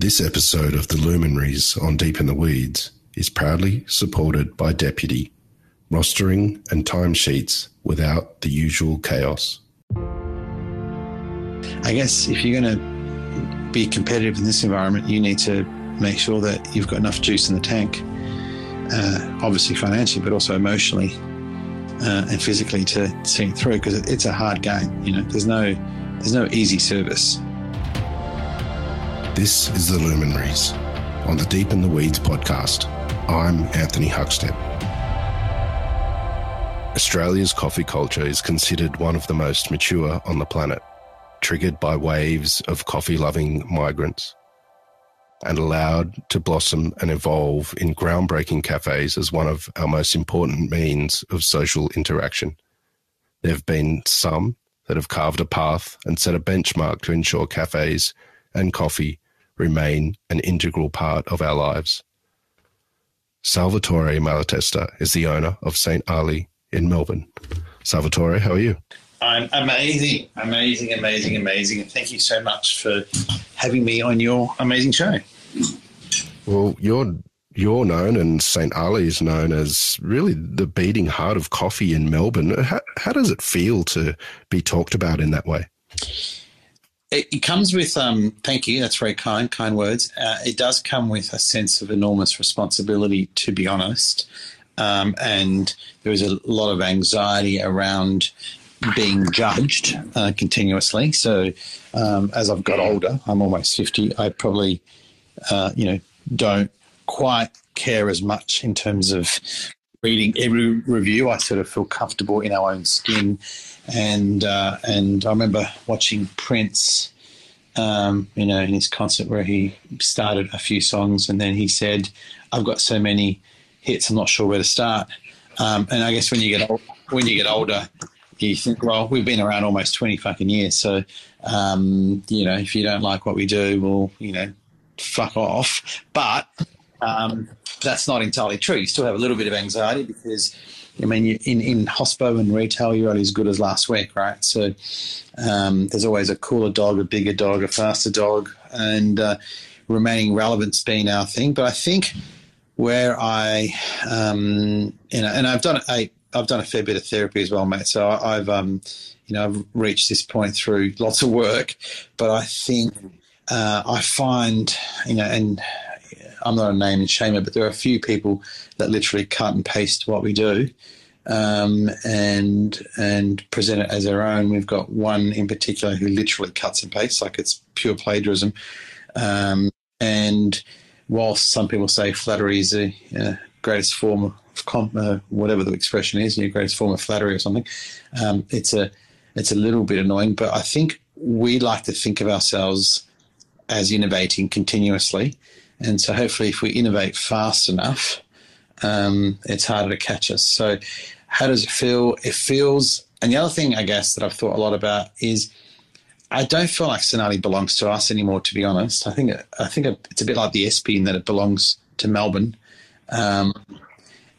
This episode of The Luminaries on Deep in the Weeds is proudly supported by Deputy, rostering and timesheets without the usual chaos. I guess if you're going to be competitive in this environment, you need to make sure that you've got enough juice in the tank, uh, obviously financially, but also emotionally uh, and physically to see it through because it's a hard game. You know, there's no there's no easy service. This is The Luminaries on the Deep in the Weeds podcast. I'm Anthony Huckstep. Australia's coffee culture is considered one of the most mature on the planet, triggered by waves of coffee loving migrants, and allowed to blossom and evolve in groundbreaking cafes as one of our most important means of social interaction. There have been some that have carved a path and set a benchmark to ensure cafes and coffee remain an integral part of our lives. Salvatore Malatesta is the owner of St. Ali in Melbourne. Salvatore, how are you? I'm amazing, amazing, amazing, amazing. And thank you so much for having me on your amazing show. Well, you're you're known and St. Ali is known as really the beating heart of coffee in Melbourne. How, how does it feel to be talked about in that way? It, it comes with, um, thank you, that's very kind, kind words. Uh, it does come with a sense of enormous responsibility, to be honest. Um, and there is a lot of anxiety around being judged uh, continuously. So um, as I've got older, I'm almost 50, I probably, uh, you know, don't quite care as much in terms of reading every review. I sort of feel comfortable in our own skin and uh, and I remember watching Prince, um, you know, in his concert where he started a few songs and then he said, "I've got so many hits, I'm not sure where to start." Um, and I guess when you get old, when you get older, you think, well, we've been around almost twenty fucking years, so um, you know, if you don't like what we do, well, you know, fuck off. But um, that's not entirely true. You still have a little bit of anxiety because I mean, you, in in hospo and retail, you're only as good as last week, right? So um, there's always a cooler dog, a bigger dog, a faster dog, and uh, remaining relevant's been our thing. But I think where I, um, you know, and I've done a, I've done a fair bit of therapy as well, mate. So I, I've, um, you know, I've reached this point through lots of work, but I think uh, I find, you know, and I'm not a name and shamer, but there are a few people that literally cut and paste what we do um, and and present it as their own. We've got one in particular who literally cuts and pastes like it's pure plagiarism. Um, and whilst some people say flattery is the uh, greatest form of comp, uh, whatever the expression is, your greatest form of flattery or something, um, it's a it's a little bit annoying. But I think we like to think of ourselves as innovating continuously. And so hopefully, if we innovate fast enough, um, it's harder to catch us. So, how does it feel? It feels, and the other thing I guess that I've thought a lot about is I don't feel like St. Ali belongs to us anymore. To be honest, I think I think it's a bit like the SP in that it belongs to Melbourne. Um,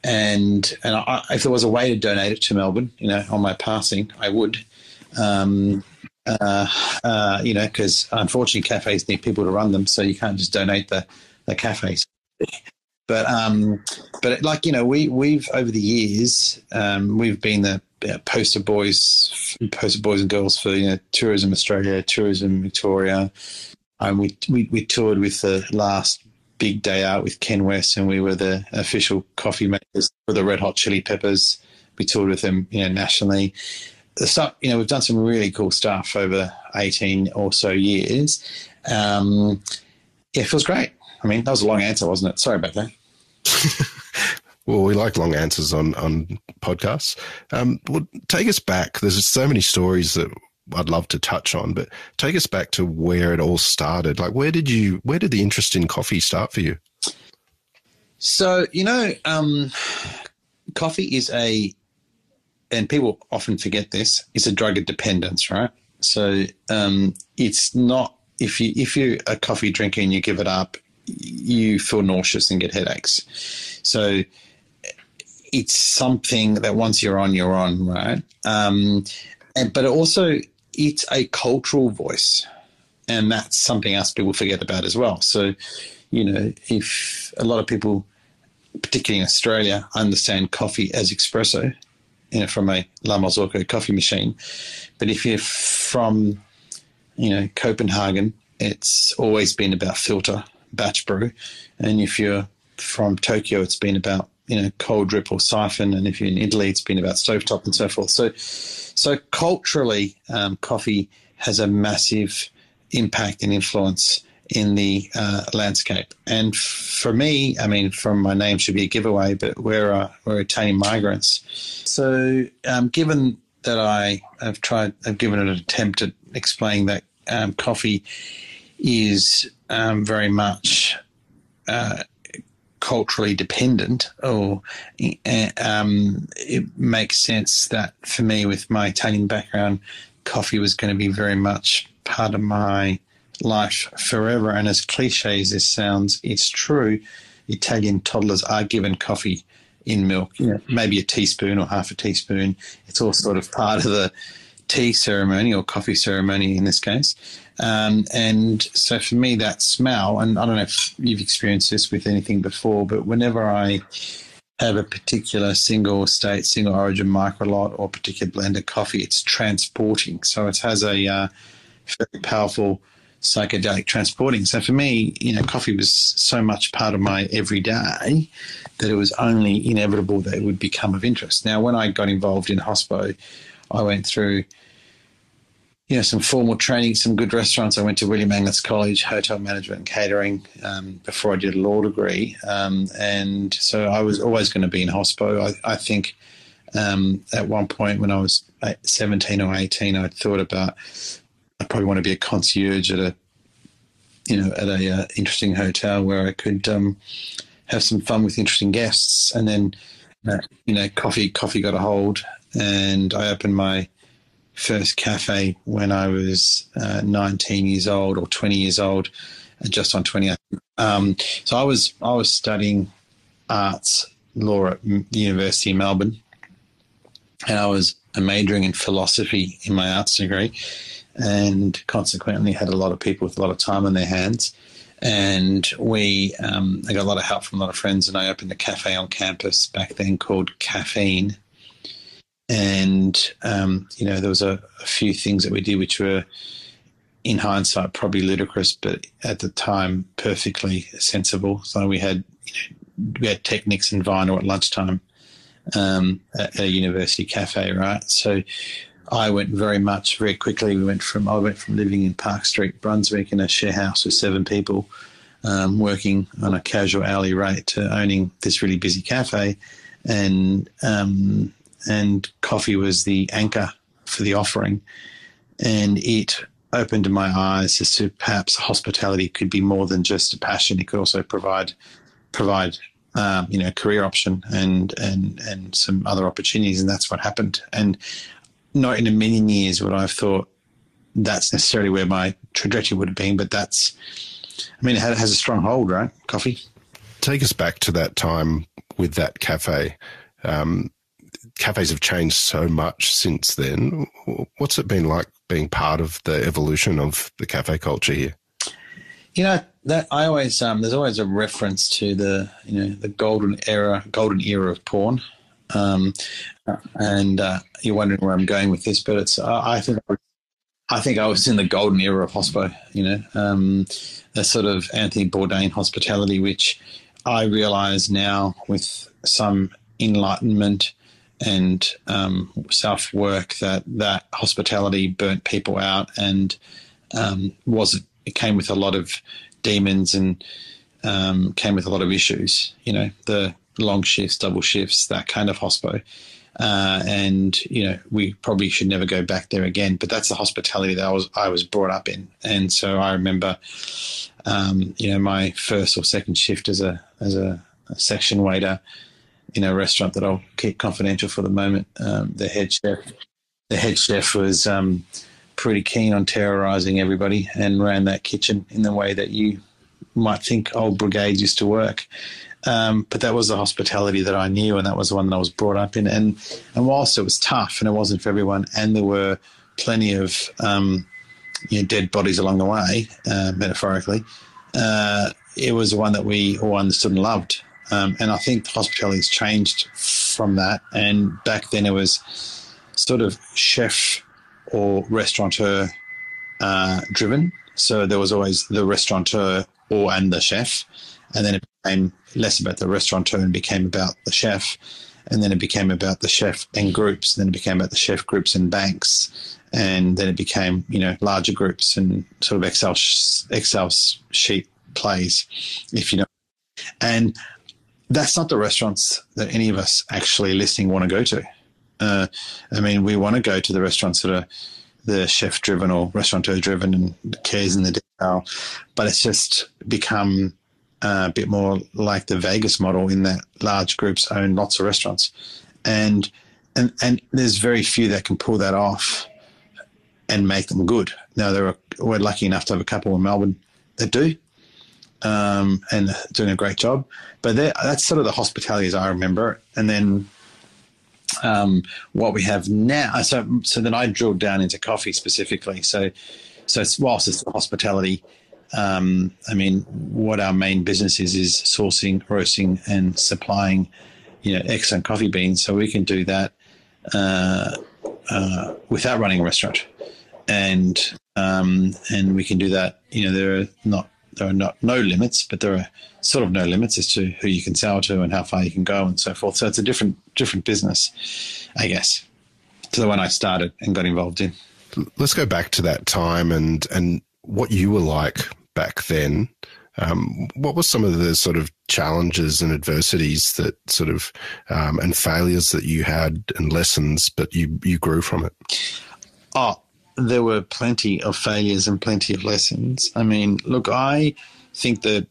and and I, if there was a way to donate it to Melbourne, you know, on my passing, I would. Um, uh, uh, you know, because unfortunately, cafes need people to run them, so you can't just donate the the cafes. But um, but like you know, we we've over the years um, we've been the poster boys, poster boys and girls for you know Tourism Australia, Tourism Victoria. Um, we, we we toured with the last big day out with Ken West, and we were the official coffee makers for the Red Hot Chili Peppers. We toured with them, you know, nationally. The stuff, you know, we've done some really cool stuff over eighteen or so years. Um, yeah, it feels great. I mean, that was a long answer, wasn't it? Sorry about that. well, we like long answers on on podcasts. Um, well, take us back. There's so many stories that I'd love to touch on, but take us back to where it all started. Like, where did you? Where did the interest in coffee start for you? So you know, um, coffee is a, and people often forget this. It's a drug of dependence, right? So um, it's not if you if you're a coffee drinker and you give it up, you feel nauseous and get headaches. So it's something that once you're on, you're on, right? Um, and, but also, it's a cultural voice. and that's something else people forget about as well. So, you know, if a lot of people, particularly in Australia, understand coffee as espresso, you know, from a La Marzocco coffee machine, but if you're from, you know, Copenhagen, it's always been about filter batch brew, and if you're from Tokyo, it's been about you know cold drip or siphon, and if you're in Italy, it's been about stovetop and so forth. So, so culturally, um, coffee has a massive impact and influence in the uh, landscape. And for me, I mean, from my name should be a giveaway, but we're uh, we're Italian migrants. So, um, given that I have tried, I've given an attempt at explaining that um, coffee is um, very much uh, culturally dependent, or uh, um, it makes sense that for me, with my Italian background, coffee was going to be very much part of my life forever. And as cliche as this sounds, it's true. Italian toddlers are given coffee in milk, yeah. maybe a teaspoon or half a teaspoon. It's all sort of part of the tea ceremony or coffee ceremony in this case. Um, and so for me, that smell, and I don't know if you've experienced this with anything before, but whenever I have a particular single estate, single origin micro lot or particular blend of coffee, it's transporting. So it has a uh, very powerful psychedelic transporting. So for me, you know, coffee was so much part of my everyday that it was only inevitable that it would become of interest. Now, when I got involved in hospo, I went through you know, some formal training, some good restaurants. I went to William Angliss College, hotel management and catering, um, before I did a law degree. Um, and so I was always going to be in hospo. I, I think um, at one point when I was 17 or 18, I thought about I probably want to be a concierge at a, you know, at a uh, interesting hotel where I could um, have some fun with interesting guests. And then, uh, you know, coffee coffee got a hold, and I opened my first cafe when I was uh, 19 years old or 20 years old, uh, just on 20. Um, so I was I was studying arts law at the University of Melbourne, and I was majoring in philosophy in my arts degree, and consequently had a lot of people with a lot of time on their hands. And we, um, I got a lot of help from a lot of friends, and I opened a cafe on campus back then called Caffeine and um, you know there was a, a, few things that we did which were in hindsight probably ludicrous but at the time perfectly sensible. So we had you know, we had technics and vinyl at lunchtime um, at, a university cafe right? So I went very much very quickly. We went from I went from living in Park Street Brunswick in a share house with seven people um, working on a casual hourly rate to owning this really busy cafe. And um, and coffee was the anchor for the offering. And it opened my eyes as to perhaps hospitality could be more than just a passion. It could also provide provide um, you know career option and and and some other opportunities, and that's what happened. And not in a million years would I have thought that's necessarily where my trajectory would have been, but that's I mean it has a strong hold, right? Coffee. Take us back to that time with that cafe. Um, cafes have changed so much since then. What's it been like being part of the evolution of the cafe culture here? You know that I always um, there's always a reference to the you know the golden era golden era of porn, um, and uh, you're wondering where I'm going with this, but it's uh, I think I think I was in the golden era of hospo. You know, um, a sort of Anthony Bourdain hospitality, which I realise now with some enlightenment and um, self work that that hospitality burnt people out and um, was it came with a lot of demons and um, came with a lot of issues. You know, the long shifts, double shifts, that kind of hospo. Uh, and you know, we probably should never go back there again. But that's the hospitality that I was I was brought up in, and so I remember, um, you know, my first or second shift as a as a, a section waiter in a restaurant that I'll keep confidential for the moment. Um, the head chef, the head chef was um, pretty keen on terrorizing everybody and ran that kitchen in the way that you might think old brigades used to work. Um, but that was the hospitality that I knew, and that was the one that I was brought up in. And and whilst it was tough and it wasn't for everyone, and there were plenty of um, you know, dead bodies along the way, uh, metaphorically, uh, it was one that we all understood and loved. Um, and I think hospitality has changed from that. And back then it was sort of chef or restaurateur uh, driven. So there was always the restaurateur or and the chef, and then it became less about the restaurateur and became about the chef, and then it became about the chef and groups. And then it became about the chef groups and banks, and then it became you know larger groups and sort of Excel Excel sheet plays, if you know. And that's not the restaurants that any of us actually listening want to go to. Uh, I mean, we want to go to the restaurants that are the chef driven or restaurateur driven and cares in the detail, but it's just become uh, a bit more like the Vegas model in that large groups own lots of restaurants, and and and there's very few that can pull that off and make them good. Now there are we're lucky enough to have a couple in Melbourne that do, um, and doing a great job. But that's sort of the hospitality as I remember. And then um, what we have now. So, so then I drilled down into coffee specifically. So, so it's, whilst it's the hospitality, um, I mean, what our main business is is sourcing, roasting, and supplying, you know, excellent coffee beans. So we can do that uh, uh, without running a restaurant, and um, and we can do that. You know, there are not there are not no limits, but there are sort of no limits as to who you can sell to and how far you can go and so forth. So it's a different different business, I guess, to the one I started and got involved in. Let's go back to that time and and what you were like back then. Um, what were some of the sort of challenges and adversities that sort of um, and failures that you had and lessons, but you you grew from it? Oh, there were plenty of failures and plenty of lessons. I mean, look, I think the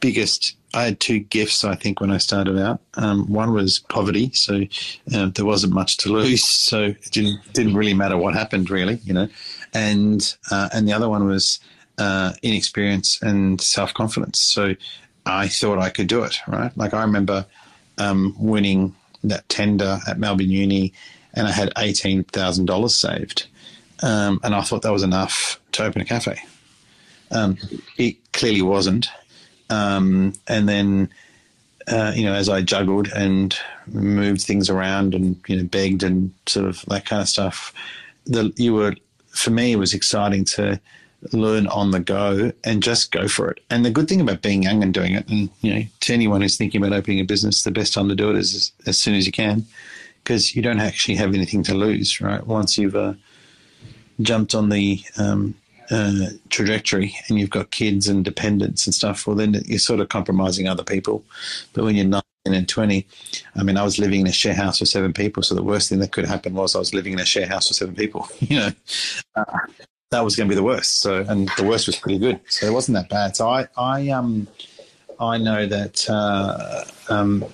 biggest I had two gifts, I think, when I started out. Um, one was poverty, so uh, there wasn't much to lose, so it didn't didn't really matter what happened, really, you know. And uh, and the other one was uh, inexperience and self confidence. So I thought I could do it, right? Like I remember um, winning that tender at Melbourne Uni, and I had eighteen thousand dollars saved um, and I thought that was enough to open a cafe. Um, it clearly wasn't. Um, and then, uh, you know, as I juggled and moved things around and you know begged and sort of that kind of stuff, the you were for me it was exciting to learn on the go and just go for it. And the good thing about being young and doing it, and you know, to anyone who's thinking about opening a business, the best time to do it is as, as soon as you can, because you don't actually have anything to lose, right? Once you've uh, jumped on the um, uh, trajectory and you've got kids and dependents and stuff, well, then you're sort of compromising other people. But when you're 19 and 20, I mean, I was living in a share house with seven people. So the worst thing that could happen was I was living in a share house with seven people. you know, uh, that was going to be the worst. So, and the worst was pretty good. So it wasn't that bad. So I, I, um, I know that uh, um,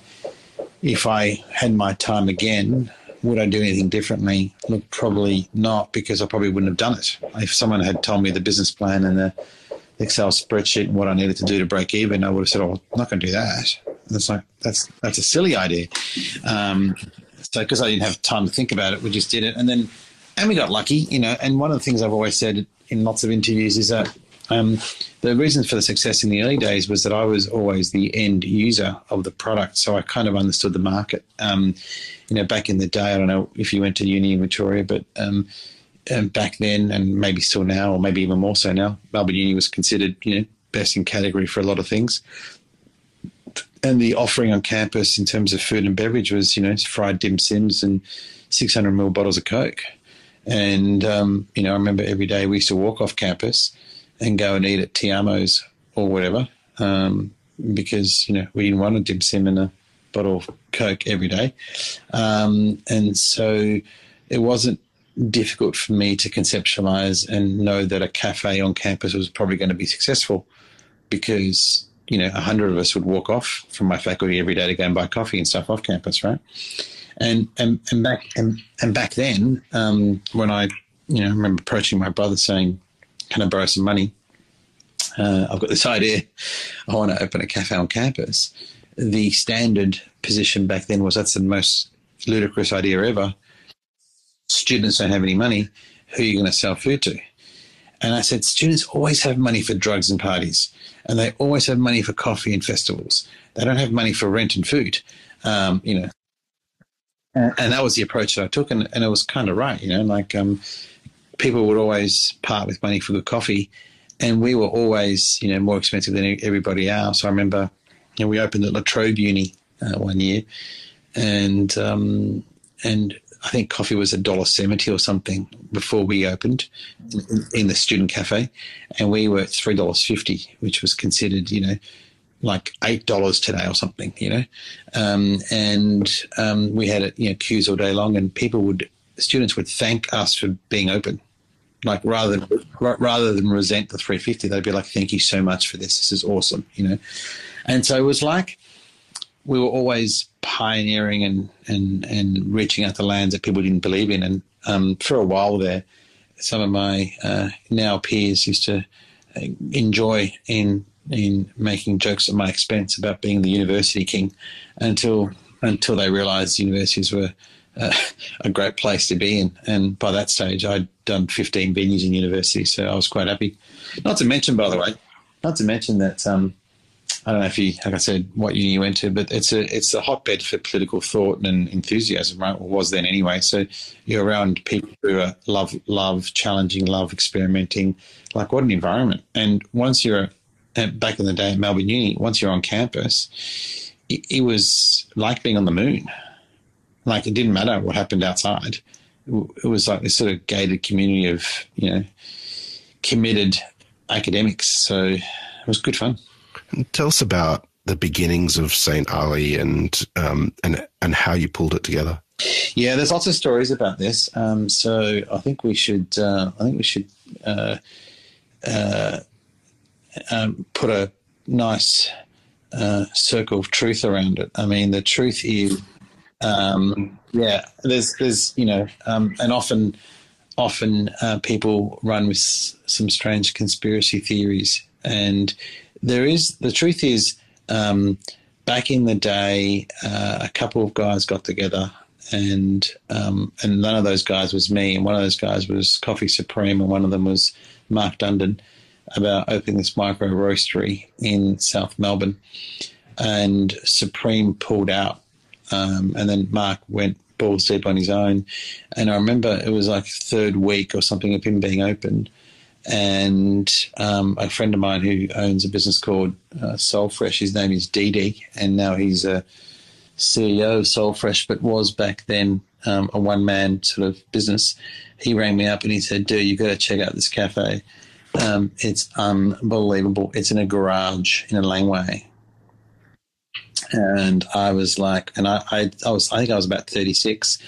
if I had my time again, would I do anything differently? Look, probably not, because I probably wouldn't have done it. If someone had told me the business plan and the Excel spreadsheet and what I needed to do to break even, I would have said, "Oh, I'm not going to do that." That's like that's that's a silly idea. Um, so because I didn't have time to think about it, we just did it, and then and we got lucky, you know. And one of the things I've always said in lots of interviews is that um, the reason for the success in the early days was that I was always the end user of the product, so I kind of understood the market. Um, you know, back in the day, I don't know if you went to uni in Victoria, but um, um, back then, and maybe still now, or maybe even more so now, Melbourne Uni was considered, you know, best in category for a lot of things. And the offering on campus in terms of food and beverage was, you know, fried dim sims and 600 ml bottles of Coke. And, um, you know, I remember every day we used to walk off campus and go and eat at Tiamo's or whatever, um, because you know we didn't want a dim sim and a bottle of Coke every day, um, and so it wasn't difficult for me to conceptualize and know that a cafe on campus was probably going to be successful, because you know a hundred of us would walk off from my faculty every day to go and buy coffee and stuff off campus, right? And and and back and, and back then, um, when I you know remember approaching my brother saying can I borrow some money? Uh, I've got this idea. I want to open a cafe on campus. The standard position back then was that's the most ludicrous idea ever. Students don't have any money. Who are you going to sell food to? And I said, students always have money for drugs and parties, and they always have money for coffee and festivals. They don't have money for rent and food, um, you know. And that was the approach that I took, and, and it was kind of right, you know, like um, people would always part with money for good coffee, and we were always, you know, more expensive than everybody else. I remember, you know, we opened at La Trobe Uni uh, one year, and um, and I think coffee was a dollar seventy or something before we opened in, in, the student cafe, and we were three dollars fifty, which was considered, you know, like eight dollars today or something, you know, um, and um, we had you know queues all day long, and people would students would thank us for being open, like rather than rather than resent the three fifty, they'd be like, "Thank you so much for this. This is awesome," you know, and so it was like we were always pioneering and, and, and reaching out to lands that people didn't believe in. And um, for a while there, some of my uh, now peers used to uh, enjoy in in making jokes at my expense about being the university king until until they realised universities were uh, a great place to be in. And by that stage, I'd done 15 venues in university, so I was quite happy. Not to mention, by the way, not to mention that um, I don't know if you, like I said, what uni you went to, but it's a it's a hotbed for political thought and enthusiasm, right? Or was then anyway. So you're around people who are love love challenging, love experimenting. Like what an environment! And once you're back in the day at Melbourne Uni, once you're on campus, it, it was like being on the moon. Like it didn't matter what happened outside. It was like this sort of gated community of you know committed academics. So it was good fun. Tell us about the beginnings of Saint Ali and um, and and how you pulled it together. Yeah, there's lots of stories about this. Um, so I think we should uh, I think we should uh, uh, um, put a nice uh, circle of truth around it. I mean, the truth is, um, yeah, there's there's you know, um, and often often uh, people run with some strange conspiracy theories. And there is the truth is um, back in the day, uh, a couple of guys got together, and um, and none of those guys was me, and one of those guys was Coffee Supreme, and one of them was Mark Dundon, about opening this micro roastery in South Melbourne, and Supreme pulled out, um, and then Mark went balls deep on his own, and I remember it was like third week or something of him being open and um, a friend of mine who owns a business called uh, Soulfresh. His name is Didi, and now he's a CEO of Soulfresh, but was back then um, a one-man sort of business. He rang me up and he said, "Dude, you've got to check out this cafe. Um, it's unbelievable. It's in a garage in a laneway." And I was like, and I, I, I was, I think I was about thirty-six,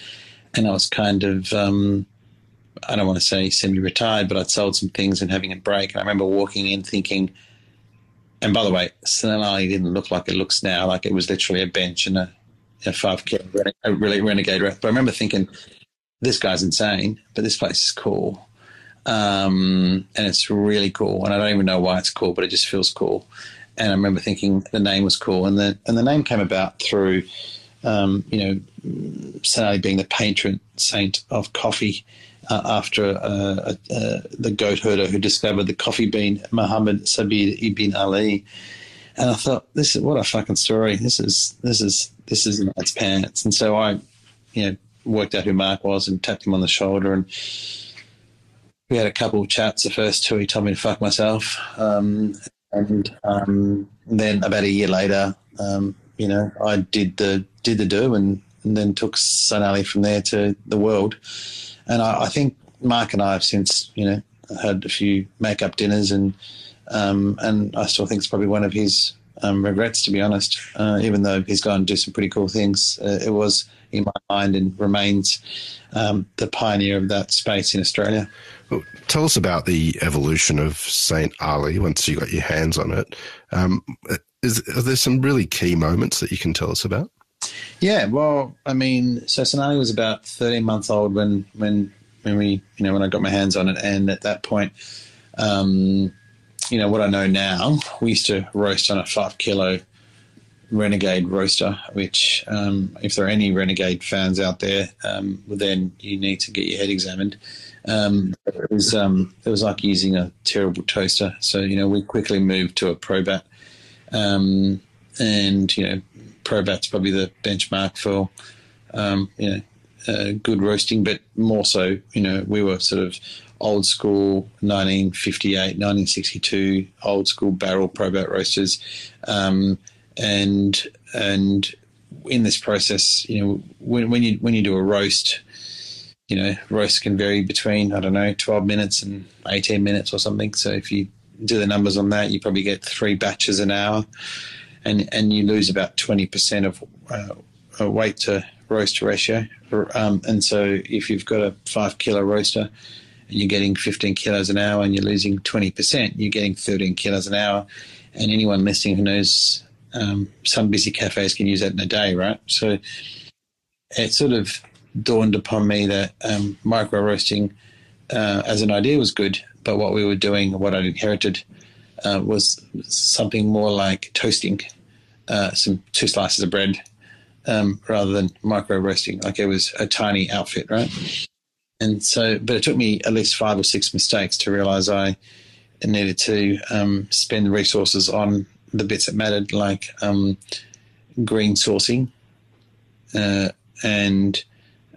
and I was kind of um, I don't want to say semi-retired, but I'd sold some things and having a break. And I remember walking in thinking, and by the way. Ali didn't look like it looks now. Like it was literally a bench and a, a five kilo, really renegade. But I remember thinking, this guy's insane, but this place is cool. Um, and it's really cool. And I don't even know why it's cool, but it just feels cool. And I remember thinking the name was cool. And the, and the name came about through, um, you know, St. Being the patron saint of coffee uh, after uh, uh, the goat herder who discovered the coffee bean, Muhammad Sabir ibn Ali. And I thought, this is what a fucking story. This is this is this is its pants. And so I, you know, worked out who Mark was and tapped him on the shoulder and we had a couple of chats. The first two, he told me to fuck myself. Um, and um, then about a year later, um, you know, I did the did the do and, and then took St. Ali from there to the world. And I, I, think Mark and I have since, you know, had a few make-up dinners, and um, and I still think it's probably one of his um, regrets, to be honest. Uh, even though he's gone and do some pretty cool things, uh, it was in my mind and remains um, the pioneer of that space in Australia. Tell us about the evolution of Saint Ali once you got your hands on it. Um, is, are there some really key moments that you can tell us about? Yeah, well, I mean, so St. Ali was about 13 months old when when when we you know when I got my hands on it, and at that point, um, you know what I know now, we used to roast on a five kilo Renegade roaster, which um, if there are any Renegade fans out there, um, then you need to get your head examined. Um, it was um, it was like using a terrible toaster. So you know, we quickly moved to a Probat, um, and you know, Probat's probably the benchmark for um, you know uh, good roasting, but more so, you know, we were sort of old school 1958, 1962 old school barrel Probat roasters, um, and and in this process, you know, when, when you when you do a roast, you know, roast can vary between I don't know, 12 minutes and 18 minutes or something. So if you do the numbers on that, you probably get three batches an hour, and and you lose about 20% of uh, weight to roast ratio. Um, and so if you've got a five kilo roaster and you're getting 15 kilos an hour and you're losing 20%, you're getting 13 kilos an hour. And anyone listening who knows um, some busy cafes can use that in a day, right? So it sort of dawned upon me that um, micro roasting uh, as an idea was good, but what we were doing, what I'd inherited, uh, was something more like toasting uh, some two slices of bread um, rather than micro roasting. Like it was a tiny outfit, right? And so, but it took me at least five or six mistakes to realize I needed to um, spend resources on the bits that mattered, like um, green sourcing, uh, and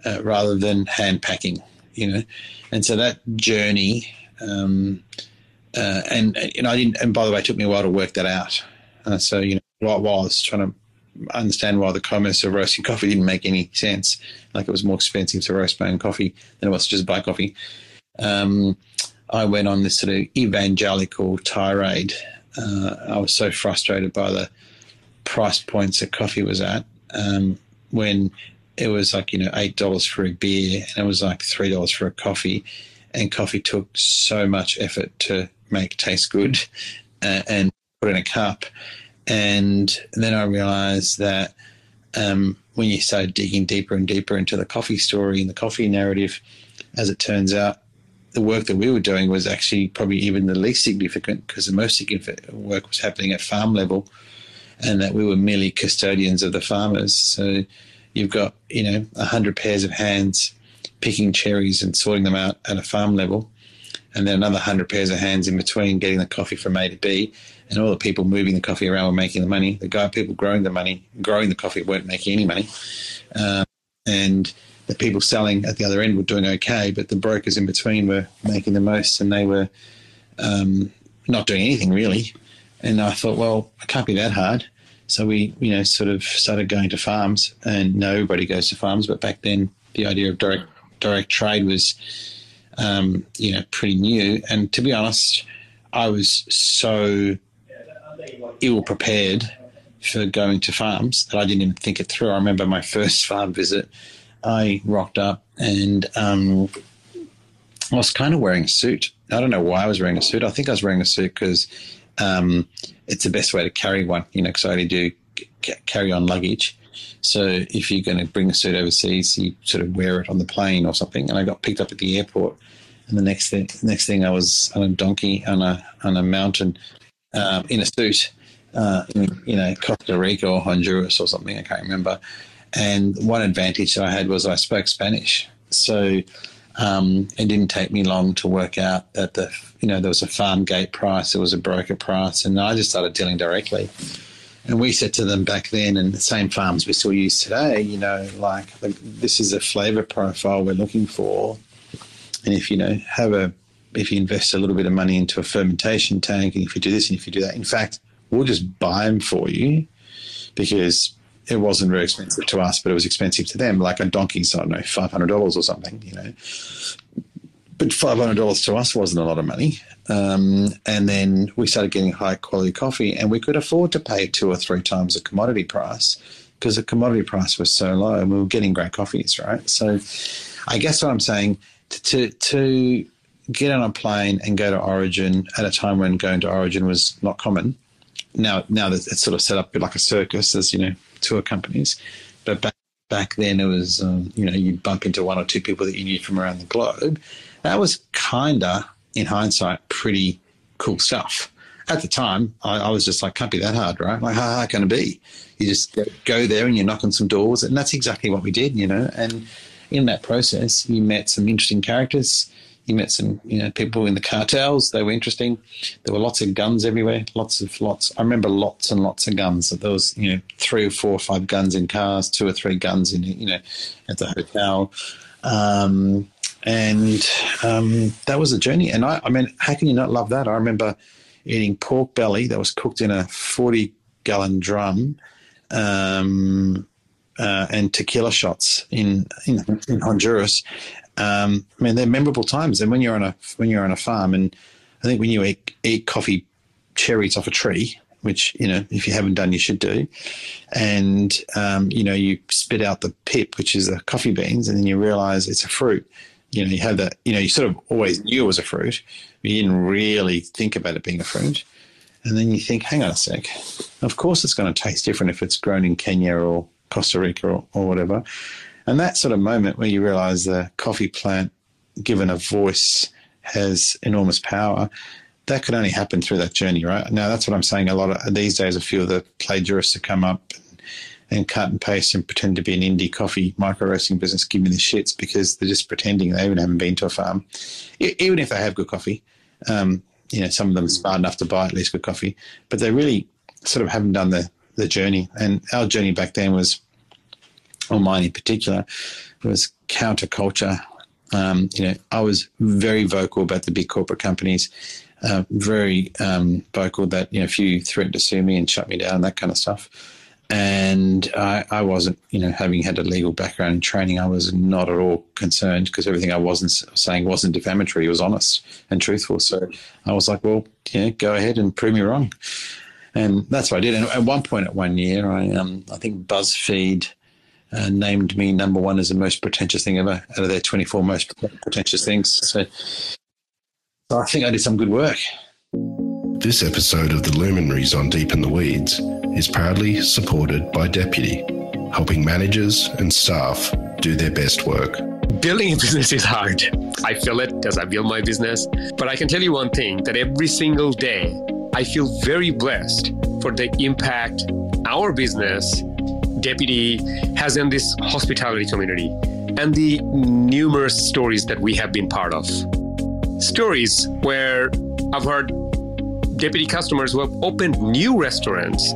uh, rather than hand packing, you know. And so that journey, um, uh, and know, I didn't. And by the way, it took me a while to work that out. Uh, so you know, while, while I was trying to understand why the commerce of roasting coffee didn't make any sense. Like it was more expensive to roast my own coffee than it was to just buy coffee. Um, I went on this sort of evangelical tirade. Uh, I was so frustrated by the price points that coffee was at um, when it was like, you know, $8 for a beer and it was like $3 for a coffee. And coffee took so much effort to make taste good uh, and put in a cup. And then I realized that um, when you start digging deeper and deeper into the coffee story and the coffee narrative, as it turns out, the work that we were doing was actually probably even the least significant because the most significant work was happening at farm level and that we were merely custodians of the farmers. So you've got, you know, a 100 pairs of hands picking cherries and sorting them out at a farm level, and then another 100 pairs of hands in between getting the coffee from A to B and all the people moving the coffee around were making the money. The guy people growing the money, growing the coffee weren't making any money, um, and the people selling at the other end were doing okay, but the brokers in between were making the most, and they were um, not doing anything really. And I thought, well, it can't be that hard. So we, you know, sort of started going to farms, and nobody goes to farms, but back then the idea of direct direct trade was, um, you know, pretty new. And to be honest, I was so ill prepared for going to farms that I didn't even think it through. I remember my first farm visit. I rocked up and um, I was kind of wearing a suit. I don't know why I was wearing a suit. I think I was wearing a suit because um, it's the best way to carry one, you know, because I only do c- carry on luggage. So if you're going to bring a suit overseas, you sort of wear it on the plane or something. And I got picked up at the airport, and the next thing, next thing, I was on a donkey on a on a mountain um, in a suit, uh, in you know Costa Rica or Honduras or something. I can't remember. And one advantage that I had was I spoke Spanish, so um, it didn't take me long to work out that the you know there was a farm gate price, there was a broker price, and I just started dealing directly. And we said to them back then, and the same farms we still use today, you know, like this is a flavour profile we're looking for, and if you know have a if you invest a little bit of money into a fermentation tank, and if you do this and if you do that, in fact, we'll just buy them for you because it wasn't very expensive to us, but it was expensive to them. Like a donkey's, I don't know, five hundred dollars or something, you know. But five hundred dollars to us wasn't a lot of money. Um, and then we started getting high quality coffee, and we could afford to pay two or three times the commodity price because the commodity price was so low, and we were getting great coffees, right? So, I guess what I'm saying to to get on a plane and go to Origin at a time when going to Origin was not common. Now, now that it's sort of set up like a circus, as you know, tour companies, but back back then it was, um, you know, you'd bump into one or two people that you knew from around the globe. That was kinda, in hindsight, pretty cool stuff. At the time, I, I was just like, can't be that hard, right? Like, how hard can it be? You just go there and you knock on some doors, and that's exactly what we did, you know. And in that process, you met some interesting characters You met some, you know, people in the cartels. They were interesting. There were lots of guns everywhere. Lots of lots. I remember lots and lots of guns. There was, you know, three or four or five guns in cars, two or three guns in, you know, at the hotel. Um, and um, that was a journey. And I, I mean, how can you not love that? I remember eating pork belly that was cooked in a forty gallon drum. Um, uh, and tequila shots in in, in Honduras, um, I mean, they're memorable times. And when you're on a when you're on a farm, and I think when you eat, eat coffee cherries off a tree, which you know if you haven't done, you should do, and um, you know you spit out the pip, which is the coffee beans, and then you realise it's a fruit. You know, you have that. You know, you sort of always knew it was a fruit, but you didn't really think about it being a fruit. And then you think, hang on a sec, of course it's going to taste different if it's grown in Kenya or Costa Rica or, or whatever. And that sort of moment where you realize the coffee plant, given a voice, has enormous power, that could only happen through that journey, right? Now, that's what I'm saying. A lot of these days, a few of the plagiarists that come up and, and cut and paste and pretend to be an indie coffee micro roasting business give me the shits because they're just pretending they even haven't been to a farm. Even if they have good coffee, um, you know, some of them are smart enough to buy at least good coffee, but they really sort of haven't done the, the journey. And our journey back then was or mine in particular, was counterculture. Um, you know, I was very vocal about the big corporate companies, uh, very um, vocal that you know if you threatened to sue me and shut me down, that kind of stuff. And I, I wasn't, you know, having had a legal background and training, I was not at all concerned because everything I wasn't saying wasn't defamatory. It was honest and truthful. So I was like, well, yeah, go ahead and prove me wrong. And that's what I did. And at one point, at one year, I, um, I think BuzzFeed uh, named me number one as the most pretentious thing ever out of their 24 most pretentious things. So, so I think I did some good work. This episode of The Luminaries on Deep in the Weeds is proudly supported by Deputy, helping managers and staff do their best work. Building a business is hard. I feel it as I build my business. But I can tell you one thing that every single day, I feel very blessed for the impact our business Deputy has in this hospitality community and the numerous stories that we have been part of. Stories where I've heard Deputy customers who have opened new restaurants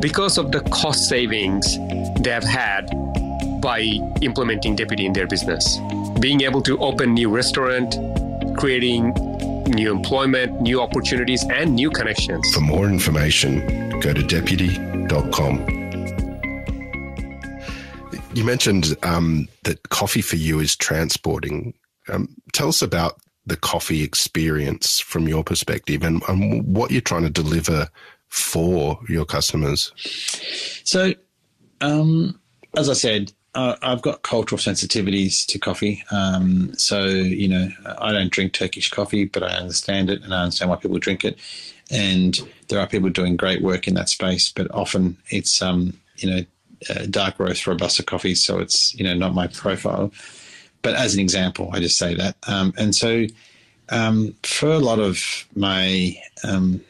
because of the cost savings they have had by implementing Deputy in their business. Being able to open new restaurant, creating new employment, new opportunities, and new connections. For more information, go to deputy.com. You mentioned um, that coffee for you is transporting. Um, tell us about the coffee experience from your perspective and, and what you're trying to deliver for your customers. So, um, as I said, uh, I've got cultural sensitivities to coffee. Um, so, you know, I don't drink Turkish coffee, but I understand it and I understand why people drink it. And there are people doing great work in that space, but often it's, um, you know, uh, dark roast robusta coffee, so it's you know not my profile. But as an example, I just say that. Um, and so um, for a lot of my um,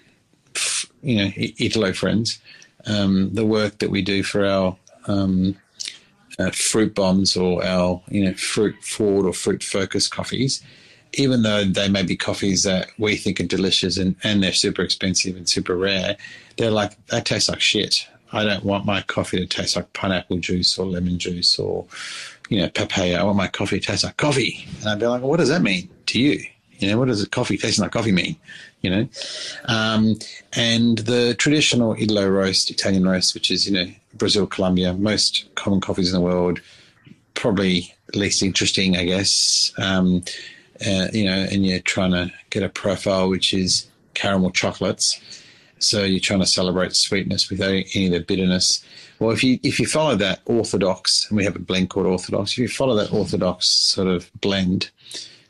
f- you know Italo friends, um, the work that we do for our um, uh, fruit bombs or our you know fruit forward or fruit focused coffees even though they may be coffees that we think are delicious and, and they're super expensive and super rare, they're like, they taste like shit. I don't want my coffee to taste like pineapple juice or lemon juice or, you know, papaya. I want my coffee to taste like coffee. And I'd be like, what does that mean to you? You know, what does a coffee tasting like coffee mean? You know, um, and the traditional Italo roast, Italian roast, which is you know Brazil, Colombia, most common coffees in the world, probably least interesting, I guess. Um, uh, you know, and you're trying to get a profile which is caramel chocolates so you're trying to celebrate sweetness without any of the bitterness. Well, if you if you follow that orthodox, and we have a blend called orthodox, if you follow that orthodox sort of blend,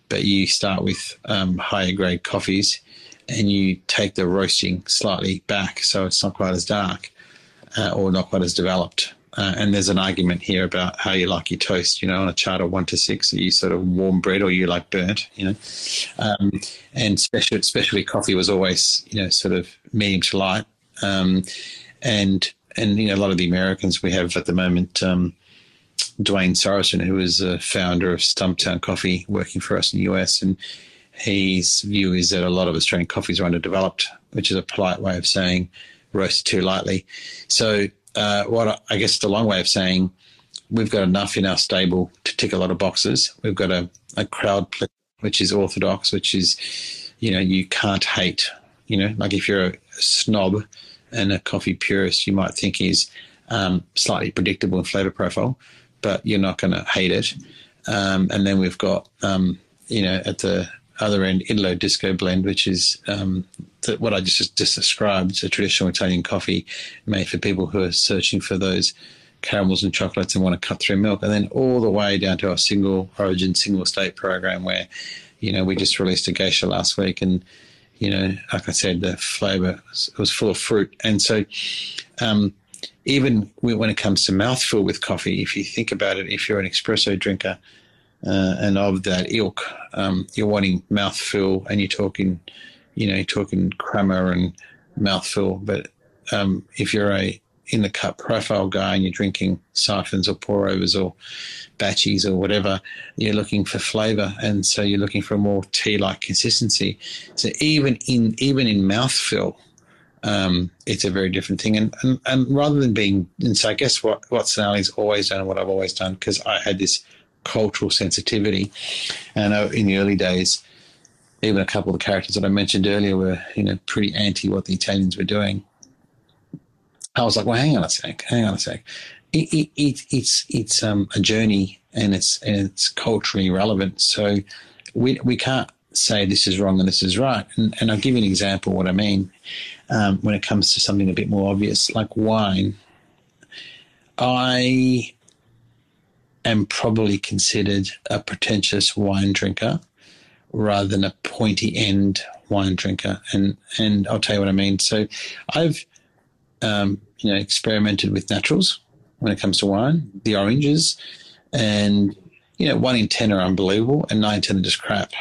but you start with um, higher grade coffees, and you take the roasting slightly back, so it's not quite as dark uh, or not quite as developed. Uh, and there's an argument here about how you like your toast, you know, on a chart of one to six. Are you sort of warm bread or you like burnt, you know? Um, and special, especially coffee was always, you know, sort of medium to light. Um, and, and, you know, a lot of the Americans we have at the moment, um, Duane Sorenson, who is a founder of Stumptown Coffee, working for us in the US, and his view is that a lot of Australian coffees are underdeveloped, which is a polite way of saying roasted too lightly. So, uh, what I guess the long way of saying we've got enough in our stable to tick a lot of boxes. We've got a, a crowd which is orthodox, which is, you know, you can't hate. You know, like if you're a snob and a coffee purist, you might think is um, slightly predictable in flavor profile, but you're not going to hate it. Um, and then we've got, um, you know, at the other end, Italo Disco blend, which is um, what I just just described. It's a traditional Italian coffee made for people who are searching for those caramels and chocolates and want to cut through milk, and then all the way down to our single origin, single estate program, where you know we just released a geisha last week, and you know, like I said, the flavour was full of fruit, and so. Um, even when it comes to mouthful with coffee, if you think about it, if you're an espresso drinker uh, and of that ilk, um, you're wanting mouthful and you're talking, you know, you're talking crema and mouthful. But um, if you're a in the cup profile guy and you're drinking siphons or pour overs or batches or whatever, you're looking for flavor, and so you're looking for a more tea-like consistency. So even in even in mouthfeel, um, it's a very different thing. And, and, and rather than being, and so I guess what, what St. Ali's always done and what I've always done, because I had this cultural sensitivity. And know in the early days, even a couple of the characters that I mentioned earlier were, you know, pretty anti what the Italians were doing. I was like, well, hang on a sec, hang on a sec. It, it, it, it's it's um, a journey and it's and it's culturally relevant. So we we can't say this is wrong and this is right. And, and I'll give you an example what I mean um, when it comes to something a bit more obvious, like wine. I am probably considered a pretentious wine drinker rather than a pointy end wine drinker. And and I'll tell you what I mean. So I've um, you know experimented with naturals when it comes to wine, the oranges, and you know one in ten are unbelievable, and nine in ten are just crap.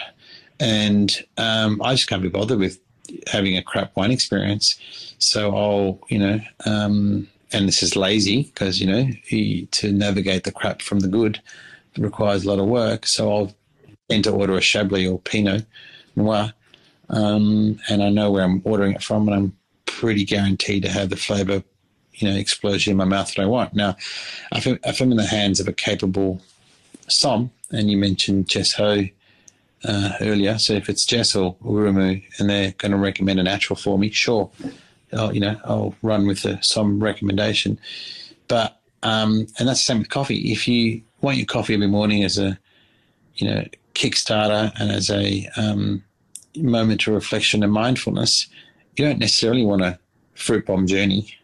And um, I just can't be bothered with having a crap wine experience. So I'll, you know, um, and this is lazy because, you know, to navigate the crap from the good requires a lot of work. So I'll tend to order a Chablis or Pinot Noir. Um, and I know where I'm ordering it from and I'm pretty guaranteed to have the flavour, you know, explosion in my mouth that I want. Now, if I'm in the hands of a capable som, and you mentioned Jess Ho uh, earlier. So if it's Jess or Urumu and they're going to recommend a natural for me, sure, I'll, you know, I'll run with some recommendation. But um, and that's the same with coffee. If you want your coffee every morning as a, you know, kickstarter and as a um, moment of reflection and mindfulness, you don't necessarily want a fruit bomb journey.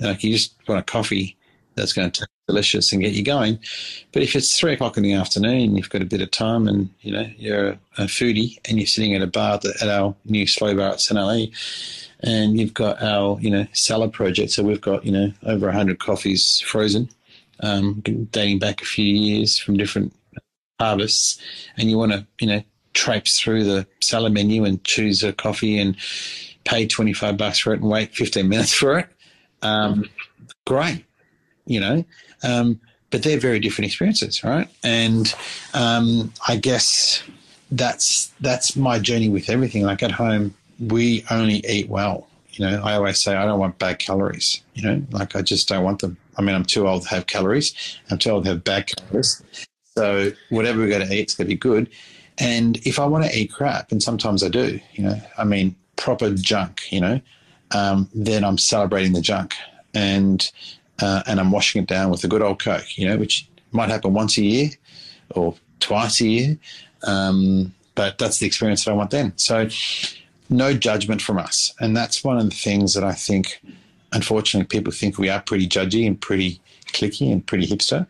Like you just want a coffee that's going to taste delicious and get you going. But if it's three o'clock in the afternoon, you've got a bit of time, and you know you're a foodie, and you're sitting at a bar at our new slow bar at St. and you've got our you know cellar project. So we've got you know over hundred coffees frozen, um, dating back a few years from different harvests, and you want to you know traipse through the cellar menu and choose a coffee and pay 25 bucks for it and wait 15 minutes for it. Um, great you know. Um, but they're very different experiences, right? And um, I guess that's that's my journey with everything. Like at home, we only eat well. You know, I always say I don't want bad calories. You know, like I just don't want them. I mean, I'm too old to have calories. I'm too old to have bad calories. So whatever we're going to eat, it's going to be good. And if I want to eat crap, and sometimes I do, you know, I mean, proper junk, you know, um, then I'm celebrating the junk. And uh, and I'm washing it down with a good old Coke, you know, which might happen once a year or twice a year. Um, but that's the experience that I want then. So, no judgment from us. And that's one of the things that I think, unfortunately, people think we are pretty judgy and pretty clicky and pretty hipster.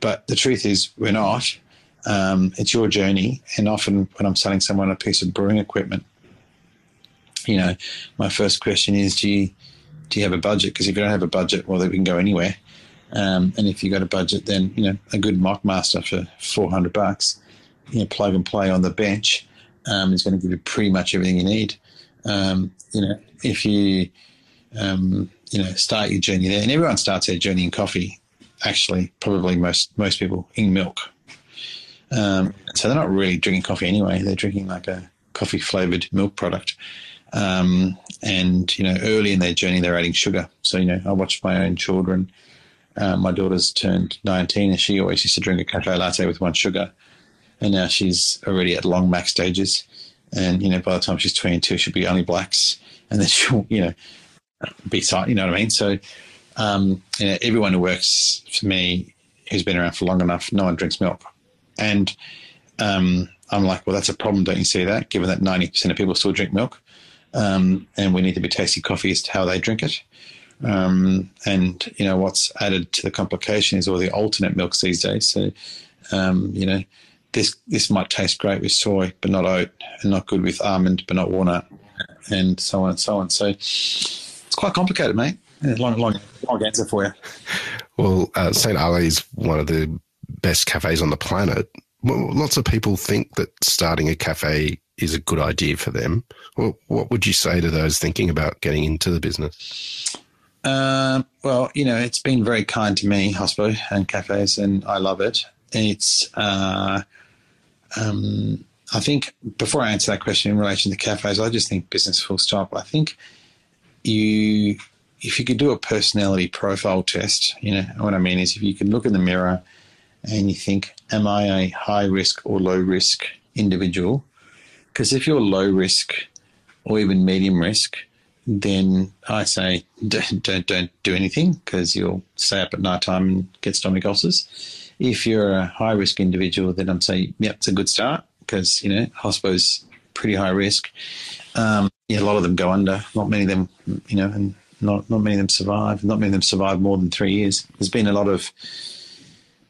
But the truth is, we're not. Um, it's your journey. And often, when I'm selling someone a piece of brewing equipment, you know, my first question is, do you do you have a budget? Because if you don't have a budget, well, then we can go anywhere. Um, and if you've got a budget, then you know a good Moccamaster for four hundred bucks, you know, plug and play on the bench um, is going to give you pretty much everything you need. Um, you know, if you um, you know start your journey there, and everyone starts their journey in coffee actually probably most most people in milk. Um, so they're not really drinking coffee anyway. They're drinking like a coffee flavored milk product. Um, and you know, early in their journey, they're adding sugar. So you know, I watch my own children. Uh, my daughter's turned 19, and she always used to drink a cafe latte with one sugar, and now she's already at long macs stages. And you know, by the time she's 22, she'll be only blacks, and then she'll you know be tight. You know what I mean? So um, you know, everyone who works for me who's been around for long enough, no one drinks milk. And um, I'm like, well, that's a problem, don't you see that? Given that 90% of people still drink milk, um, and we need to be tasting coffee as to how they drink it. Um, and you know what's added to the complication is all the alternate milks these days. So um, you know this this might taste great with soy, but not oat, and not good with almond, but not walnut, and so on and so on. So it's quite complicated, mate. Long, long, long answer for you. Well, uh, St. Ali is one of the best cafes on the planet. Well, lots of people think that starting a cafe is a good idea for them. Well, what would you say to those thinking about getting into the business? Uh, well, you know, it's been very kind to me, Hospo and cafes, and I love it. It's, uh, um, I think, before I answer that question in relation to cafes, I just think business full stop. I think you if you could do a personality profile test, you know, what I mean is if you can look in the mirror and you think, am I a high risk or low risk individual? Because if you're low risk or even medium risk, then I say don't don't, don't do anything because you'll stay up at night time and get stomach ulcers. If you're a high risk individual, then I'm saying, yep, it's a good start because you know hospital's pretty high risk. Um, yeah, a lot of them go under. Not many of them, you know, and not not many of them survive. Not many of them survive more than three years. There's been a lot of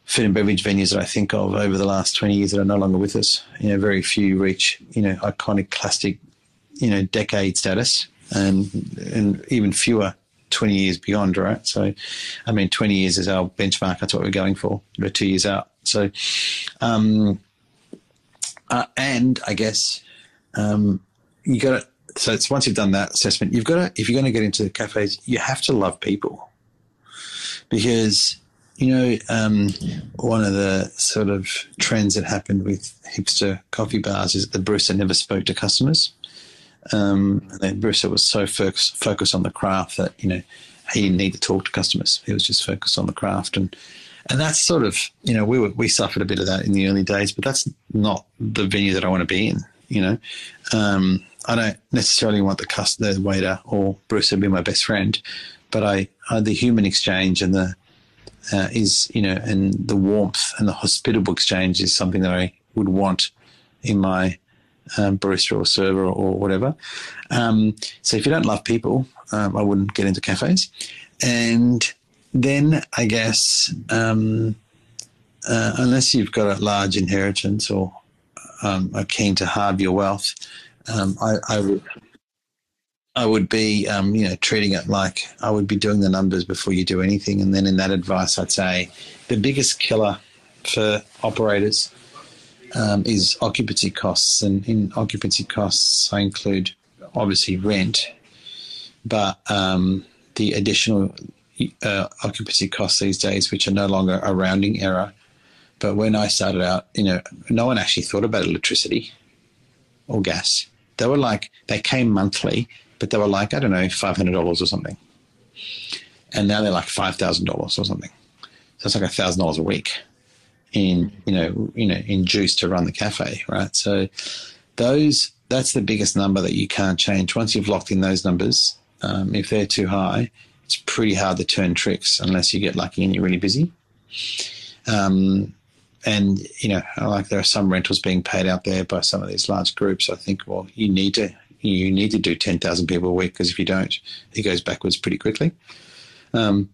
food and beverage venues that I think of over the last 20 years that are no longer with us. You know, very few reach, you know, iconic classic, you know, decade status and and even fewer 20 years beyond, right? So, I mean, 20 years is our benchmark. That's what we're going for. We're two years out. So, um, uh, and I guess um, you got to so it's once you've done that assessment, you've got to, if you're going to get into cafes, you have to love people because, you know, um, one of the sort of trends that happened with hipster coffee bars is that the barista never spoke to customers. Um, and then barista was so focus, focused on the craft that, you know, he didn't need to talk to customers. He was just focused on the craft. And, and that's sort of, you know, we were, we suffered a bit of that in the early days, but that's not the venue that I want to be in, you know. Um, I don't necessarily want the customer, the waiter, or Bruce to be my best friend, but I, I the human exchange and the uh, is you know and the warmth and the hospitable exchange is something that I would want in my um, barista or server or whatever. Um, so if you don't love people, um, I wouldn't get into cafes. And then I guess um, uh, unless you've got a large inheritance or um, are keen to halve your wealth, um, I, I, would I would be um, you know treating it like I would be doing the numbers before you do anything, and then in that advice, I'd say the biggest killer for operators um, is occupancy costs, and in occupancy costs, I include obviously rent, but um, the additional uh, occupancy costs these days, which are no longer a rounding error. But when I started out, you know, no one actually thought about electricity or gas. They were like, they came monthly, but they were like, I don't know, $500 or something. And now they're like $5,000 or something. So it's like $1,000 a week in, you know, you know, in juice to run the cafe, right? So those, that's the biggest number that you can't change. Once you've locked in those numbers, um, if they're too high, it's pretty hard to turn tricks unless you get lucky and you're really busy. Um, and you know, like there are some rentals being paid out there by some of these large groups. I think, well, you need to you need to do ten thousand people a week because if you don't, it goes backwards pretty quickly. Um,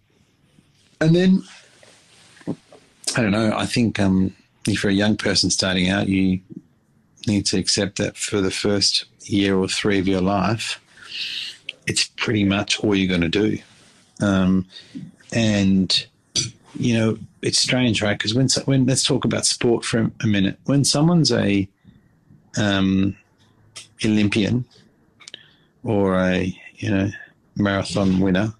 and then I don't know. I think um, if you're a young person starting out, you need to accept that for the first year or three of your life, it's pretty much all you're going to do. Um, and you know, it's strange, right? Because when when let's talk about sport for a minute. When someone's a um, Olympian or a you know marathon winner,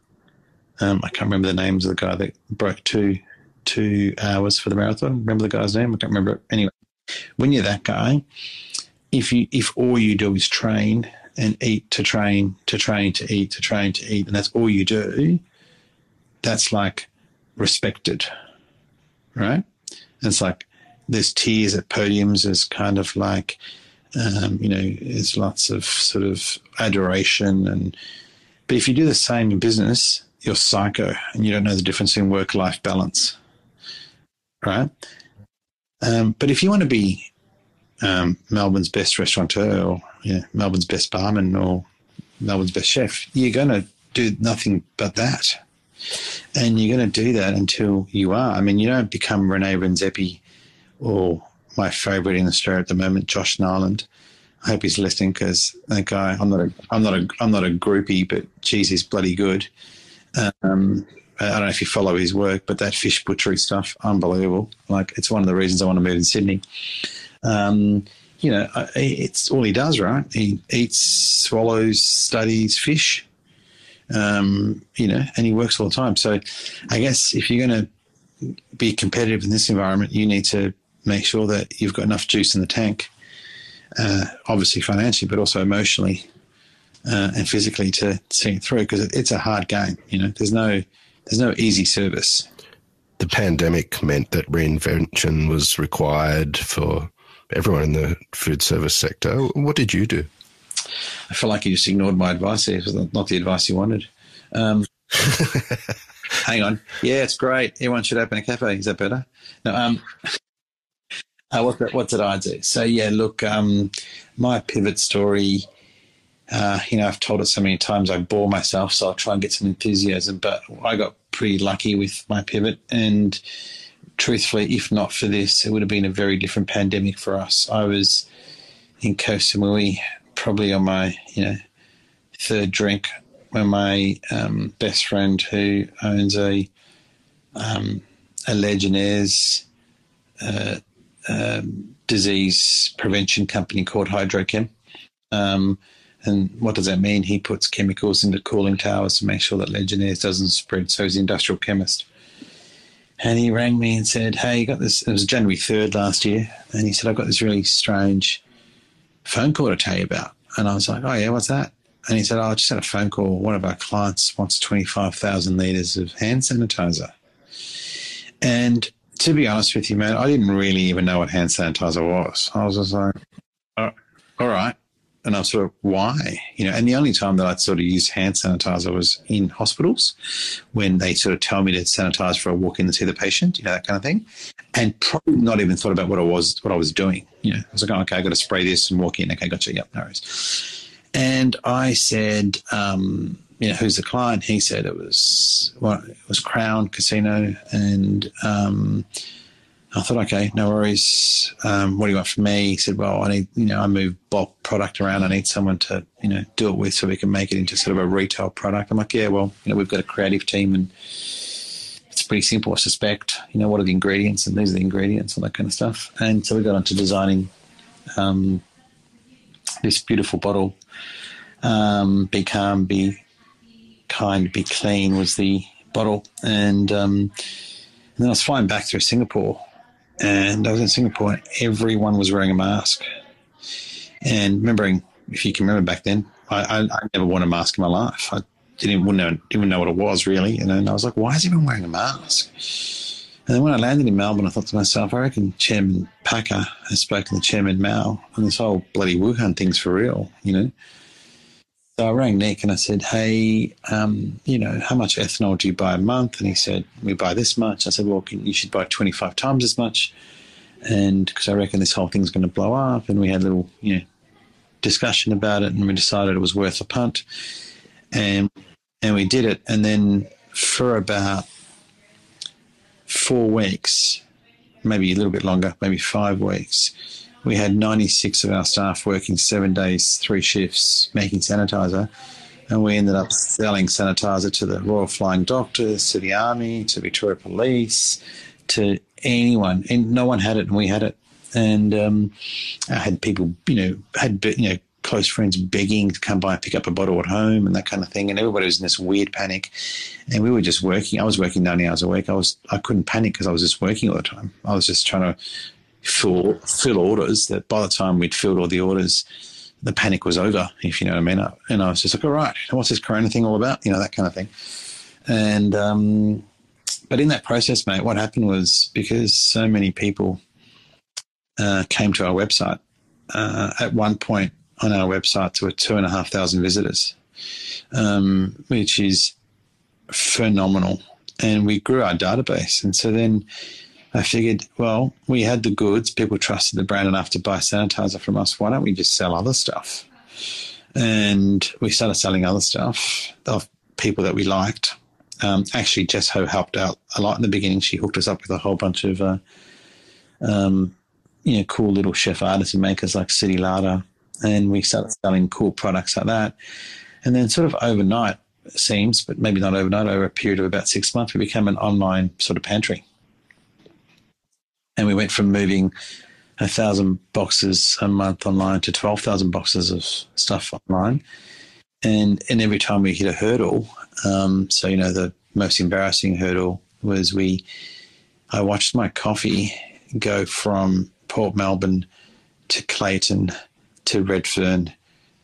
um, I can't remember the names of the guy that broke two two hours for the marathon. Remember the guy's name? I can't remember it. Anyway, when you're that guy, if you if all you do is train and eat to train to train to eat to train to eat, and that's all you do, that's like respected, right? And it's like there's tears at podiums. There's kind of like um, you know, there's lots of sort of adoration and. But if you do the same in business, you're psycho and you don't know the difference in work life balance, right? Um, but if you want to be um, Melbourne's best restaurateur or Melbourne's best barman or Melbourne's best chef, you're going to do nothing but that. And you're going to do that until you are. I mean, you don't become Rene Redzepi or my favourite in Australia at the moment, Josh Niland. I hope he's listening because that guy. I'm not a. I'm not a. I'm not a groupie, but geez, he's bloody good. Um, I don't know if you follow his work, but that fish butchery stuff, unbelievable. Like it's one of the reasons I want to move to Sydney. Um, you know, it's all he does, right? He eats, swallows, studies fish. Um, you know, and he works all the time. So, I guess if you're going to be competitive in this environment, you need to make sure that you've got enough juice in the tank, uh, obviously financially, but also emotionally uh, and physically to see it through because it, it's a hard game. You know, there's no there's no easy service. The pandemic meant that reinvention was required for everyone in the food service sector. What did you do? I feel like you just ignored my advice. It was not the advice you wanted. Um, hang on. Yeah, it's great. Everyone should open a cafe. Is that better? No. Um, uh, what, what did I do? So yeah, look, um, my pivot story uh, you know, I've told it so many times I bore myself, so I'll try and get some enthusiasm. But I got pretty lucky with my pivot, and truthfully, if not for this, it would have been a very different pandemic for us. I was in Koh Samui, probably on my you know third drink, when my um, best friend who owns a um, a Legionnaires uh, um, disease prevention company called Hydrochem. And what does that mean? He puts chemicals into cooling towers to make sure that Legionnaires doesn't spread. So he's an industrial chemist. And he rang me and said, Hey, you got this. It was January 3rd last year. And he said, I've got this really strange phone call to tell you about. And I was like, Oh, yeah, what's that? And he said, Oh, I just had a phone call. One of our clients wants 25,000 litres of hand sanitizer. And to be honest with you, man, I didn't really even know what hand sanitizer was. I was just like, oh, all right and I was sort of, why? You know, and the only time that I'd sort of use hand sanitizer was in hospitals when they sort of tell me to sanitize for a walk in to see the patient, you know, that kind of thing. And probably not even thought about what I was what I was doing. You know, I was like, oh, okay, I got to spray this and walk in. Okay, gotcha. Yep, no worries. And I said, um, you know, who's the client? He said it was well, it was Crown Casino and um, I thought, okay, no worries. Um, what do you want from me? He said, well, I need, you know, I move bulk product around. I need someone to, you know, do it with so we can make it into sort of a retail product. I'm like, yeah, well, you know, we've got a creative team and it's pretty simple, I suspect. You know, what are the ingredients? And these are the ingredients, all that kind of stuff. And so we got onto designing um, this beautiful bottle. Um, be calm, be kind, be clean was the bottle. And, um, and then I was flying back through Singapore and I was in Singapore, and everyone was wearing a mask. And remembering, if you can remember back then, I, I, I never worn a mask in my life. I didn't even know, even know what it was really. And then I was like, why is everyone wearing a mask? And then when I landed in Melbourne, I thought to myself, I reckon Chairman Packer has spoken to Chairman Mao, and this whole bloody Wuhan thing's for real, you know. So I rang Nick and I said, hey, um, you know, how much ethanol do you buy a month? And he said, we buy this much. I said, well, you should buy 25 times as much. And because I reckon this whole thing's going to blow up. And we had a little, you know, discussion about it and we decided it was worth a punt. And, and we did it. And then for about four weeks, maybe a little bit longer, maybe five weeks, we had 96 of our staff working seven days, three shifts, making sanitizer. And we ended up selling sanitizer to the Royal Flying Doctors, to the Army, to Victoria Police, to anyone. And no one had it, and we had it. And um, I had people, you know, had you know close friends begging to come by and pick up a bottle at home and that kind of thing. And everybody was in this weird panic. And we were just working. I was working 90 hours a week. I was I couldn't panic because I was just working all the time. I was just trying to fill fill orders that by the time we'd filled all the orders, the panic was over, if you know what I mean. And I was just like, all right, what's this corona thing all about? You know, that kind of thing. And um, but in that process, mate, what happened was because so many people uh, came to our website. Uh, at one point on our website, there were two and a half thousand visitors, um, which is phenomenal. And we grew our database. And so then I figured, well, we had the goods. People trusted the brand enough to buy sanitizer from us. Why don't we just sell other stuff? And we started selling other stuff of people that we liked. Um, actually, Jess Ho helped out a lot in the beginning. She hooked us up with a whole bunch of, uh, um, you know, cool little chef artisan makers like City Larder, and we started selling cool products like that. And then, sort of overnight, seems, but maybe not overnight, over a period of about six months, we became an online sort of pantry. And we went from moving a thousand boxes a month online to 12,000 boxes of stuff online. And, and every time we hit a hurdle, um, so, you know, the most embarrassing hurdle was we, I watched my coffee go from Port Melbourne to Clayton to Redfern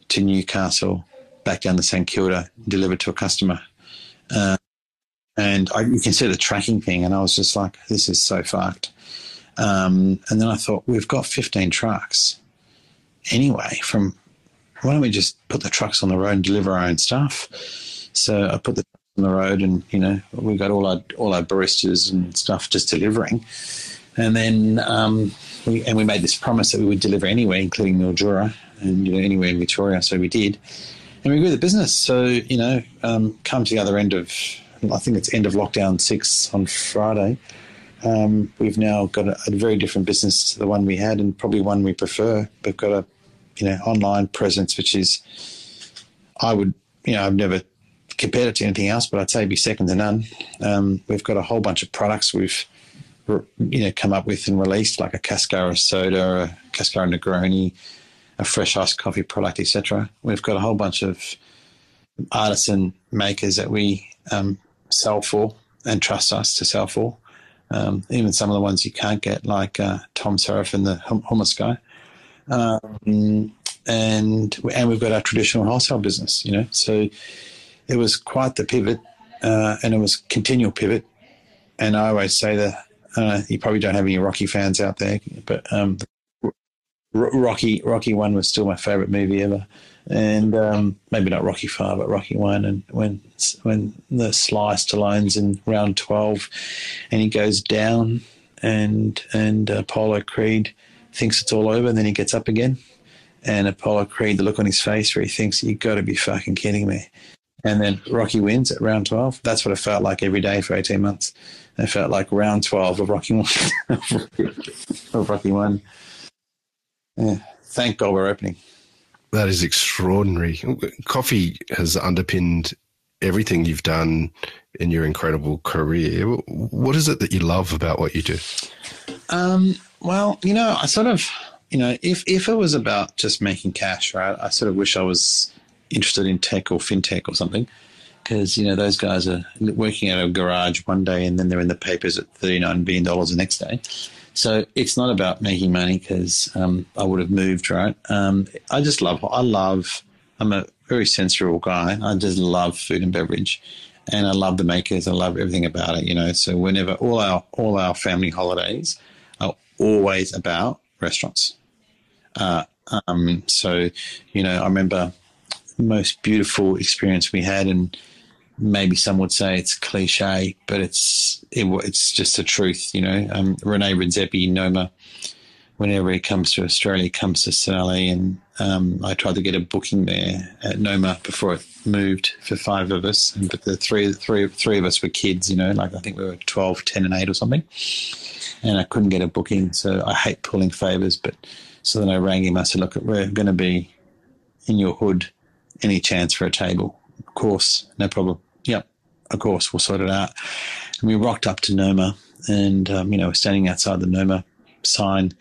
to Newcastle, back down to St Kilda, delivered to a customer. Uh, and I, you can see the tracking thing, and I was just like, this is so fucked. Um, and then I thought, we've got 15 trucks anyway. From why don't we just put the trucks on the road and deliver our own stuff? So I put the on the road, and you know we got all our all our baristas and stuff just delivering. And then um, we and we made this promise that we would deliver anywhere, including Mildura and you know anywhere in Victoria. So we did, and we grew the business. So you know, um, come to the other end of I think it's end of lockdown six on Friday um, we've now got a, a, very different business to the one we had, and probably one we prefer. We've got a, you know, online presence, which is, I would, you know, I've never compared it to anything else, but I'd say be second to none. Um, we've got a whole bunch of products we've, you know, come up with and released, like a Cascara soda, a Cascara Negroni, a fresh iced coffee product, etc. We've got a whole bunch of artisan makers that we um, sell for and trust us to sell for. Um, even some of the ones you can't get, like uh, Tom Sarafian, the hummus guy. Um, and and we've got our traditional wholesale business, you know. So it was quite the pivot, uh, and it was continual pivot. And I always say that uh, you probably don't have any Rocky fans out there, but um, Rocky Rocky One was still my favorite movie ever and um, maybe not Rocky Five, but Rocky One. And when when the Sly Stallone's in round twelve, and he goes down, and and Apollo Creed thinks it's all over, and then he gets up again, and Apollo Creed, the look on his face where he thinks you've got to be fucking kidding me, and then Rocky wins at round twelve. That's what it felt like every day for eighteen months. It felt like round twelve of Rocky One, of Rocky One. Yeah. Thank God we're opening. That is extraordinary. Coffee has underpinned everything you've done in your incredible career. What is it that you love about what you do? Um, well, you know, I sort of, you know, if, if it was about just making cash, right, I sort of wish I was interested in tech or fintech or something. Because, you know, those guys are working at a garage one day and then they're in the papers at $39 billion the next day. So it's not about making money because um, I would have moved, right? Um, I just love, I love, I'm a very sensual guy. I just love food and beverage and I love the makers. I love everything about it, you know. So whenever all our, all our family holidays are always about restaurants. Uh, um, so, you know, I remember most beautiful experience we had and maybe some would say it's cliche, but it's it, it's just the truth, you know. Um, Rene Redzepi, Noma, whenever he comes to Australia, comes to Sally, and um, I tried to get a booking there at Noma before it moved for five of us, but the three, three, three of us were kids, you know, like I think we were 12, 10 and 8 or something, and I couldn't get a booking, so I hate pulling favours, but so then I rang him, I said, look, we're going to be in your hood, any chance for a table? Of course, no problem of course, we'll sort it out. And we rocked up to Noma and, um, you know, we're standing outside the Noma sign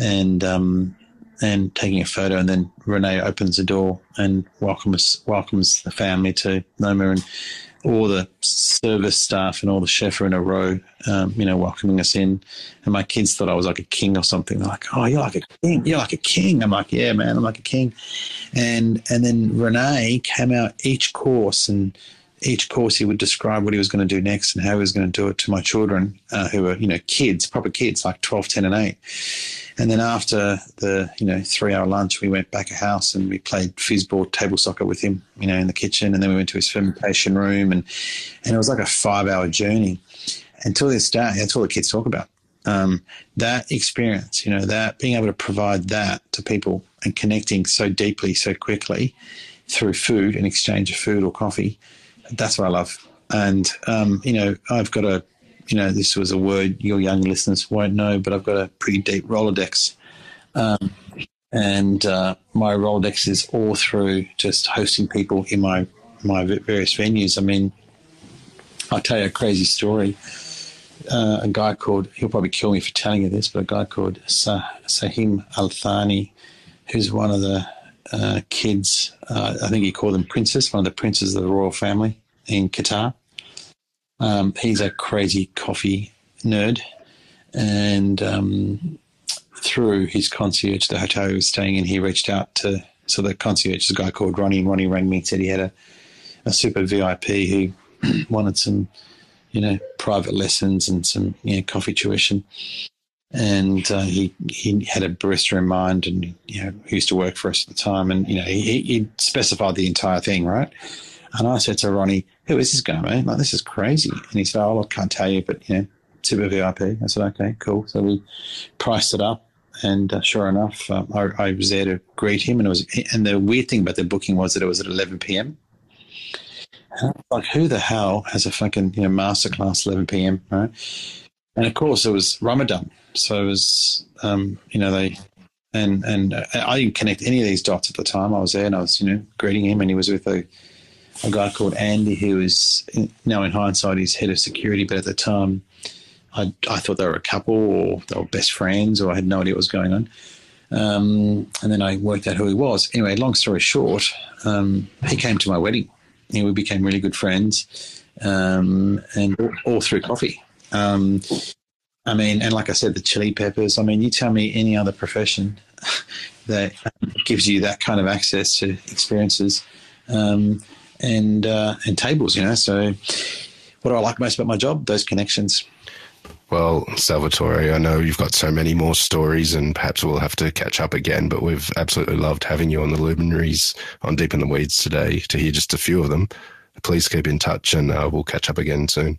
and um, and taking a photo. And then Rene opens the door and welcomes welcomes the family to Noma and all the service staff and all the chef are in a row, um, you know, welcoming us in. And my kids thought I was like a king or something. They're like, "Oh, you're like a king. You're like a king." I'm like, "Yeah, man, I'm like a king." And and then Rene came out each course and each course he would describe what he was going to do next and how he was going to do it to my children uh, who were you know kids proper kids like 12 10 and 8 and then after the you know three hour lunch we went back a house and we played fizzball table soccer with him you know in the kitchen. And then we went to his fermentation room and and it was like a five hour journey until this day that's all the kids talk about. Um, that experience you know that being able to provide that to people and connecting so deeply so quickly through food and exchange of food or coffee that's what I love. And um, you know, I've got a, you know, this was a word your young listeners won't know, but I've got a pretty deep Rolodex. Um, and uh, my Rolodex is all through just hosting people in my my various venues. I mean, I'll tell you a crazy story. Uh, a guy called, he'll probably kill me for telling you this, but a guy called Sah- Sahim Al Thani, who's one of the uh, kids. Uh, I think he called them princes, one of the princes of the royal family in Qatar. Um, he's a crazy coffee nerd, and um, through his concierge, the hotel he was staying in, he reached out to so the concierge is a guy called Ronnie, and Ronnie rang me and said he had a, a super VIP who wanted some, you know, private lessons and some you know coffee tuition and uh, he he had a barista in mind, and you know he used to work for us at the time, and you know he, he specified the entire thing, right? And I said to Ronnie, "Who is this guy, man? Like this is crazy." And he said, "Oh, I can't tell you, but you know, super VIP." I said, "Okay, cool." So we priced it up, and uh, sure enough, uh, I, I, was there to greet him, and it was. And the weird thing about the booking was that it was at 11 p.m. like, who the hell has a fucking you know masterclass 11 p.m. Right? And of course, it was Ramadan. So it was, um, you know, they, and and I didn't connect any of these dots at the time. I was there and I was, you know, greeting him, and he was with a, a guy called Andy, who was now in hindsight he's head of security, but at the time, I I thought they were a couple or they were best friends, or I had no idea what was going on. Um, and then I worked out who he was. Anyway, long story short, um, he came to my wedding. And we became really good friends, um, and all, all, through coffee. Um, I mean, and like I said, the chili peppers. I mean, you tell me any other profession that gives you that kind of access to experiences um, and uh, and tables. You know, so what do I like most about my job? Those connections. Well, Salvatore, I know you've got so many more stories, and perhaps we'll have to catch up again. But we've absolutely loved having you on the luminaries on Deep in the Weeds today to hear just a few of them. Please keep in touch, and uh, we'll catch up again soon.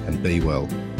and be well.